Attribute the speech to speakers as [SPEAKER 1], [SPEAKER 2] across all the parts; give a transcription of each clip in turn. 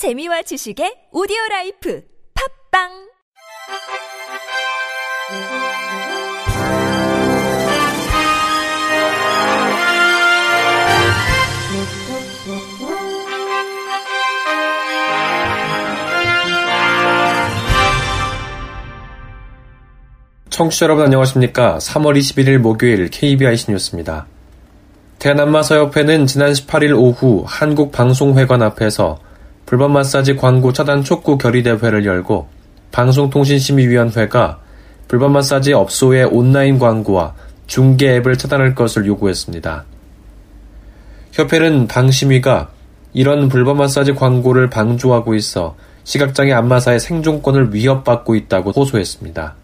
[SPEAKER 1] 재미와 지식의 오디오 라이프 팝빵
[SPEAKER 2] 청취자 여러분 안녕하십니까. 3월 21일 목요일 KBIC 뉴스입니다. 대한안마사협회는 지난 18일 오후 한국방송회관 앞에서 불법 마사지 광고 차단 촉구 결의대회를 열고 방송통신심의위원회가 불법 마사지 업소의 온라인 광고와 중개 앱을 차단할 것을 요구했습니다. 협회는 방심위가 이런 불법 마사지 광고를 방조하고 있어 시각장애 안마사의 생존권을 위협받고 있다고 호소했습니다.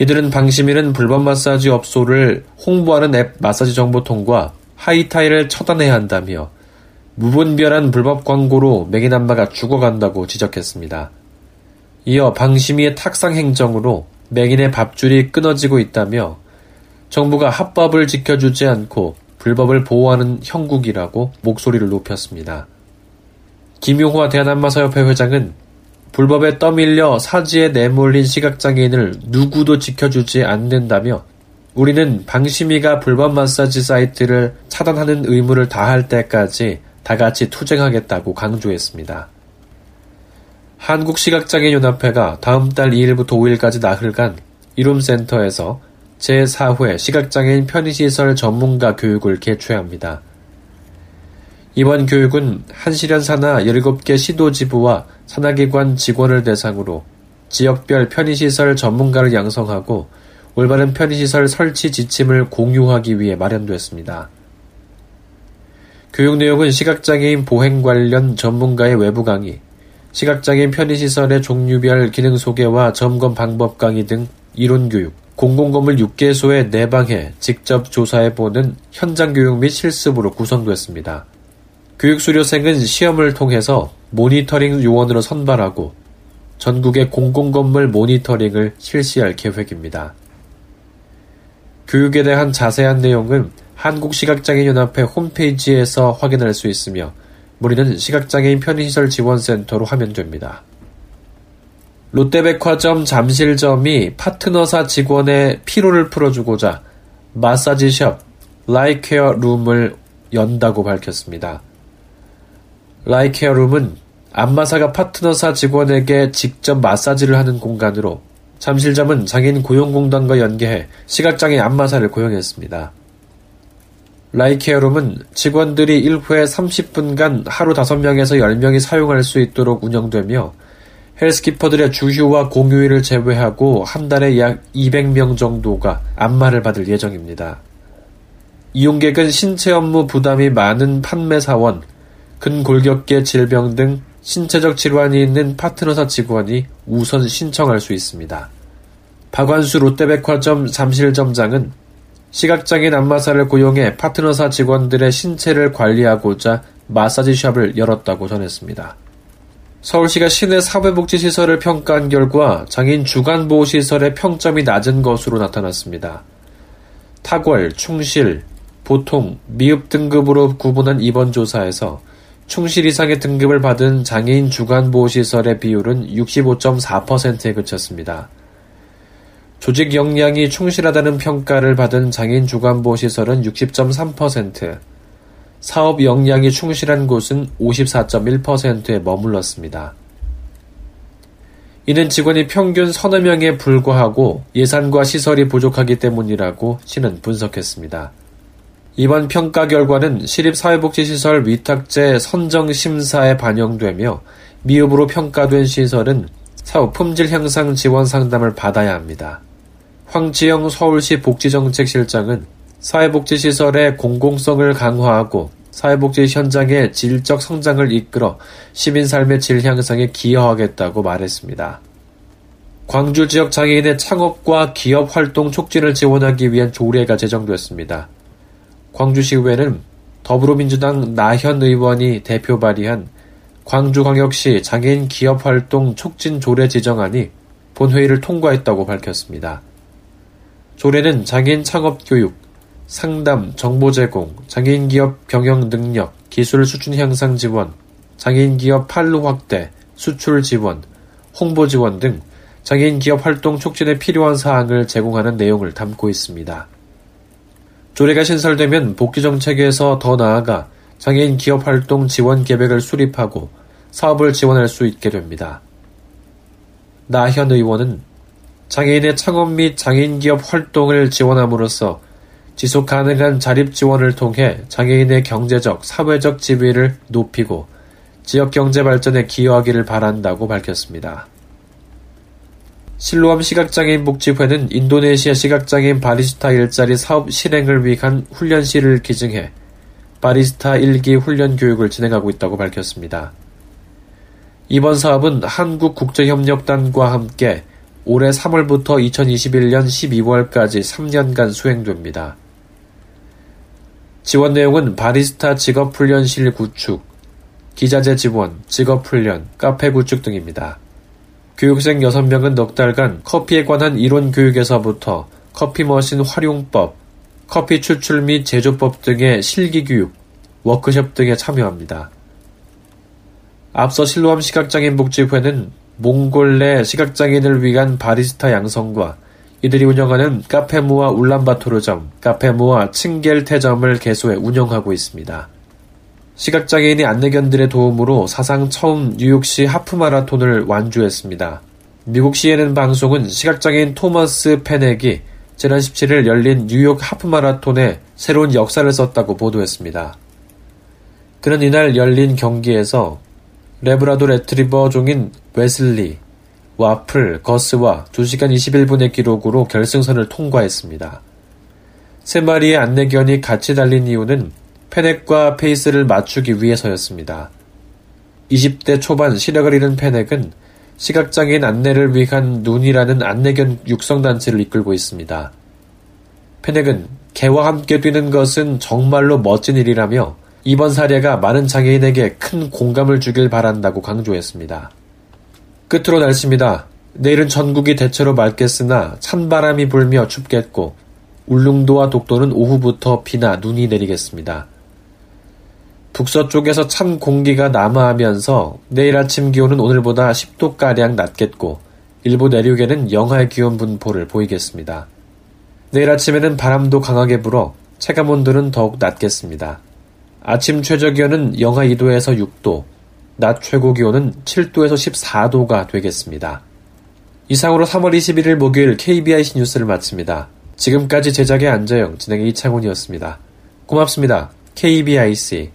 [SPEAKER 2] 이들은 방심위는 불법 마사지 업소를 홍보하는 앱 마사지 정보통과 하이타이를 처단해야 한다며 무분별한 불법 광고로 맹인안마가 죽어간다고 지적했습니다. 이어 방심위의 탁상 행정으로 맹인의 밥줄이 끊어지고 있다며 정부가 합법을 지켜주지 않고 불법을 보호하는 형국이라고 목소리를 높였습니다. 김용화 대한안마사협회 회장은 불법에 떠밀려 사지에 내몰린 시각장애인을 누구도 지켜주지 않는다며 우리는 방심위가 불법 마사지 사이트를 차단하는 의무를 다할 때까지 다 같이 투쟁하겠다고 강조했습니다. 한국시각장애인연합회가 다음 달 2일부터 5일까지 나흘간 이룸센터에서 제4회 시각장애인 편의시설 전문가 교육을 개최합니다. 이번 교육은 한시련 산하 17개 시도지부와 산하기관 직원을 대상으로 지역별 편의시설 전문가를 양성하고 올바른 편의시설 설치 지침을 공유하기 위해 마련됐습니다. 교육 내용은 시각장애인 보행 관련 전문가의 외부 강의, 시각장애인 편의시설의 종류별 기능 소개와 점검 방법 강의 등 이론 교육, 공공건물 6개소에 내방해 직접 조사해보는 현장 교육 및 실습으로 구성됐습니다. 교육 수료생은 시험을 통해서 모니터링 요원으로 선발하고 전국의 공공건물 모니터링을 실시할 계획입니다. 교육에 대한 자세한 내용은 한국시각장애인연합회 홈페이지에서 확인할 수 있으며 문의는 시각장애인 편의시설 지원센터로 하면 됩니다. 롯데백화점 잠실점이 파트너사 직원의 피로를 풀어주고자 마사지숍 라이케어 룸을 연다고 밝혔습니다. 라이케어 룸은 안마사가 파트너사 직원에게 직접 마사지를 하는 공간으로 잠실점은 장애인 고용공단과 연계해 시각장애 안마사를 고용했습니다. 라이케어룸은 직원들이 1회에 30분간 하루 5명에서 10명이 사용할 수 있도록 운영되며 헬스키퍼들의 주휴와 공휴일을 제외하고 한 달에 약 200명 정도가 안마를 받을 예정입니다. 이용객은 신체 업무 부담이 많은 판매사원, 근골격계 질병 등 신체적 질환이 있는 파트너사 직원이 우선 신청할 수 있습니다. 박완수 롯데백화점 잠실점장은 시각장애인 안마사를 고용해 파트너사 직원들의 신체를 관리하고자 마사지샵을 열었다고 전했습니다. 서울시가 시내 사회복지시설을 평가한 결과 장애인 주간보호시설의 평점이 낮은 것으로 나타났습니다. 탁월, 충실, 보통, 미흡 등급으로 구분한 이번 조사에서 충실 이상의 등급을 받은 장애인 주간보호시설의 비율은 65.4%에 그쳤습니다. 조직 역량이 충실하다는 평가를 받은 장애인 주간보호시설은 60.3%, 사업 역량이 충실한 곳은 54.1%에 머물렀습니다. 이는 직원이 평균 서너 명에 불과하고 예산과 시설이 부족하기 때문이라고 시는 분석했습니다. 이번 평가 결과는 시립사회복지시설 위탁제 선정심사에 반영되며 미흡으로 평가된 시설은 사후 품질 향상 지원 상담을 받아야 합니다. 황지영 서울시 복지정책실장은 사회복지시설의 공공성을 강화하고 사회복지 현장의 질적 성장을 이끌어 시민 삶의 질 향상에 기여하겠다고 말했습니다. 광주 지역 장애인의 창업과 기업 활동 촉진을 지원하기 위한 조례가 제정됐습니다. 광주시의회는 더불어민주당 나현 의원이 대표 발의한 광주광역시 장애인 기업 활동 촉진 조례 지정안이 본회의를 통과했다고 밝혔습니다. 조례는 장애인 창업 교육, 상담, 정보 제공, 장애인 기업 경영 능력, 기술 수준 향상 지원, 장애인 기업 판로 확대, 수출 지원, 홍보 지원 등 장애인 기업 활동 촉진에 필요한 사항을 제공하는 내용을 담고 있습니다. 조례가 신설되면 복지 정책에서 더 나아가 장애인 기업 활동 지원 계획을 수립하고 사업을 지원할 수 있게 됩니다. 나현 의원은 장애인의 창업 및 장애인 기업 활동을 지원함으로써 지속 가능한 자립 지원을 통해 장애인의 경제적, 사회적 지위를 높이고 지역 경제 발전에 기여하기를 바란다고 밝혔습니다. 실로암 시각장애인 복지회는 인도네시아 시각장애인 바리스타 일자리 사업 실행을 위한 훈련실을 기증해 바리스타 1기 훈련 교육을 진행하고 있다고 밝혔습니다. 이번 사업은 한국국제협력단과 함께 올해 3월부터 2021년 12월까지 3년간 수행됩니다. 지원 내용은 바리스타 직업훈련실 구축, 기자재 지원, 직업훈련, 카페 구축 등입니다. 교육생 6명은 넉 달간 커피에 관한 이론 교육에서부터 커피 머신 활용법, 커피 추출 및 제조법 등의 실기 교육, 워크숍 등에 참여합니다. 앞서 실로암 시각장애인 복지회는 몽골 내 시각장애인을 위한 바리스타 양성과 이들이 운영하는 카페무와 울란바토르점, 카페무와 칭겔테점을 개소해 운영하고 있습니다. 시각장애인의 안내견들의 도움으로 사상 처음 뉴욕시 하프마라톤을 완주했습니다. 미국 CNN 방송은 시각장애인 토머스 페넥이 지난 17일 열린 뉴욕 하프마라톤에 새로운 역사를 썼다고 보도했습니다. 그는 이날 열린 경기에서 레브라도 레트리버 종인 웨슬리, 와플, 거스와 2시간 21분의 기록으로 결승선을 통과했습니다. 세 마리의 안내견이 같이 달린 이유는 페넥과 페이스를 맞추기 위해서였습니다. 20대 초반 시력을 잃은 페넥은 시각장애인 안내를 위한 눈이라는 안내견 육성단체를 이끌고 있습니다. 페넥은 개와 함께 뛰는 것은 정말로 멋진 일이라며 이번 사례가 많은 장애인에게 큰 공감을 주길 바란다고 강조했습니다. 끝으로 날씨입니다. 내일은 전국이 대체로 맑겠으나 찬바람이 불며 춥겠고 울릉도와 독도는 오후부터 비나 눈이 내리겠습니다. 북서쪽에서 찬 공기가 남하하면서 내일 아침 기온은 오늘보다 10도가량 낮겠고 일부 내륙에는 영하의 기온 분포를 보이겠습니다. 내일 아침에는 바람도 강하게 불어 체감 온도는 더욱 낮겠습니다. 아침 최저 기온은 영하 2도에서 6도, 낮 최고 기온은 7도에서 14도가 되겠습니다. 이상으로 3월 21일 목요일 KBIC 뉴스를 마칩니다. 지금까지 제작의 안재영, 진행의 이창훈이었습니다. 고맙습니다. KBIC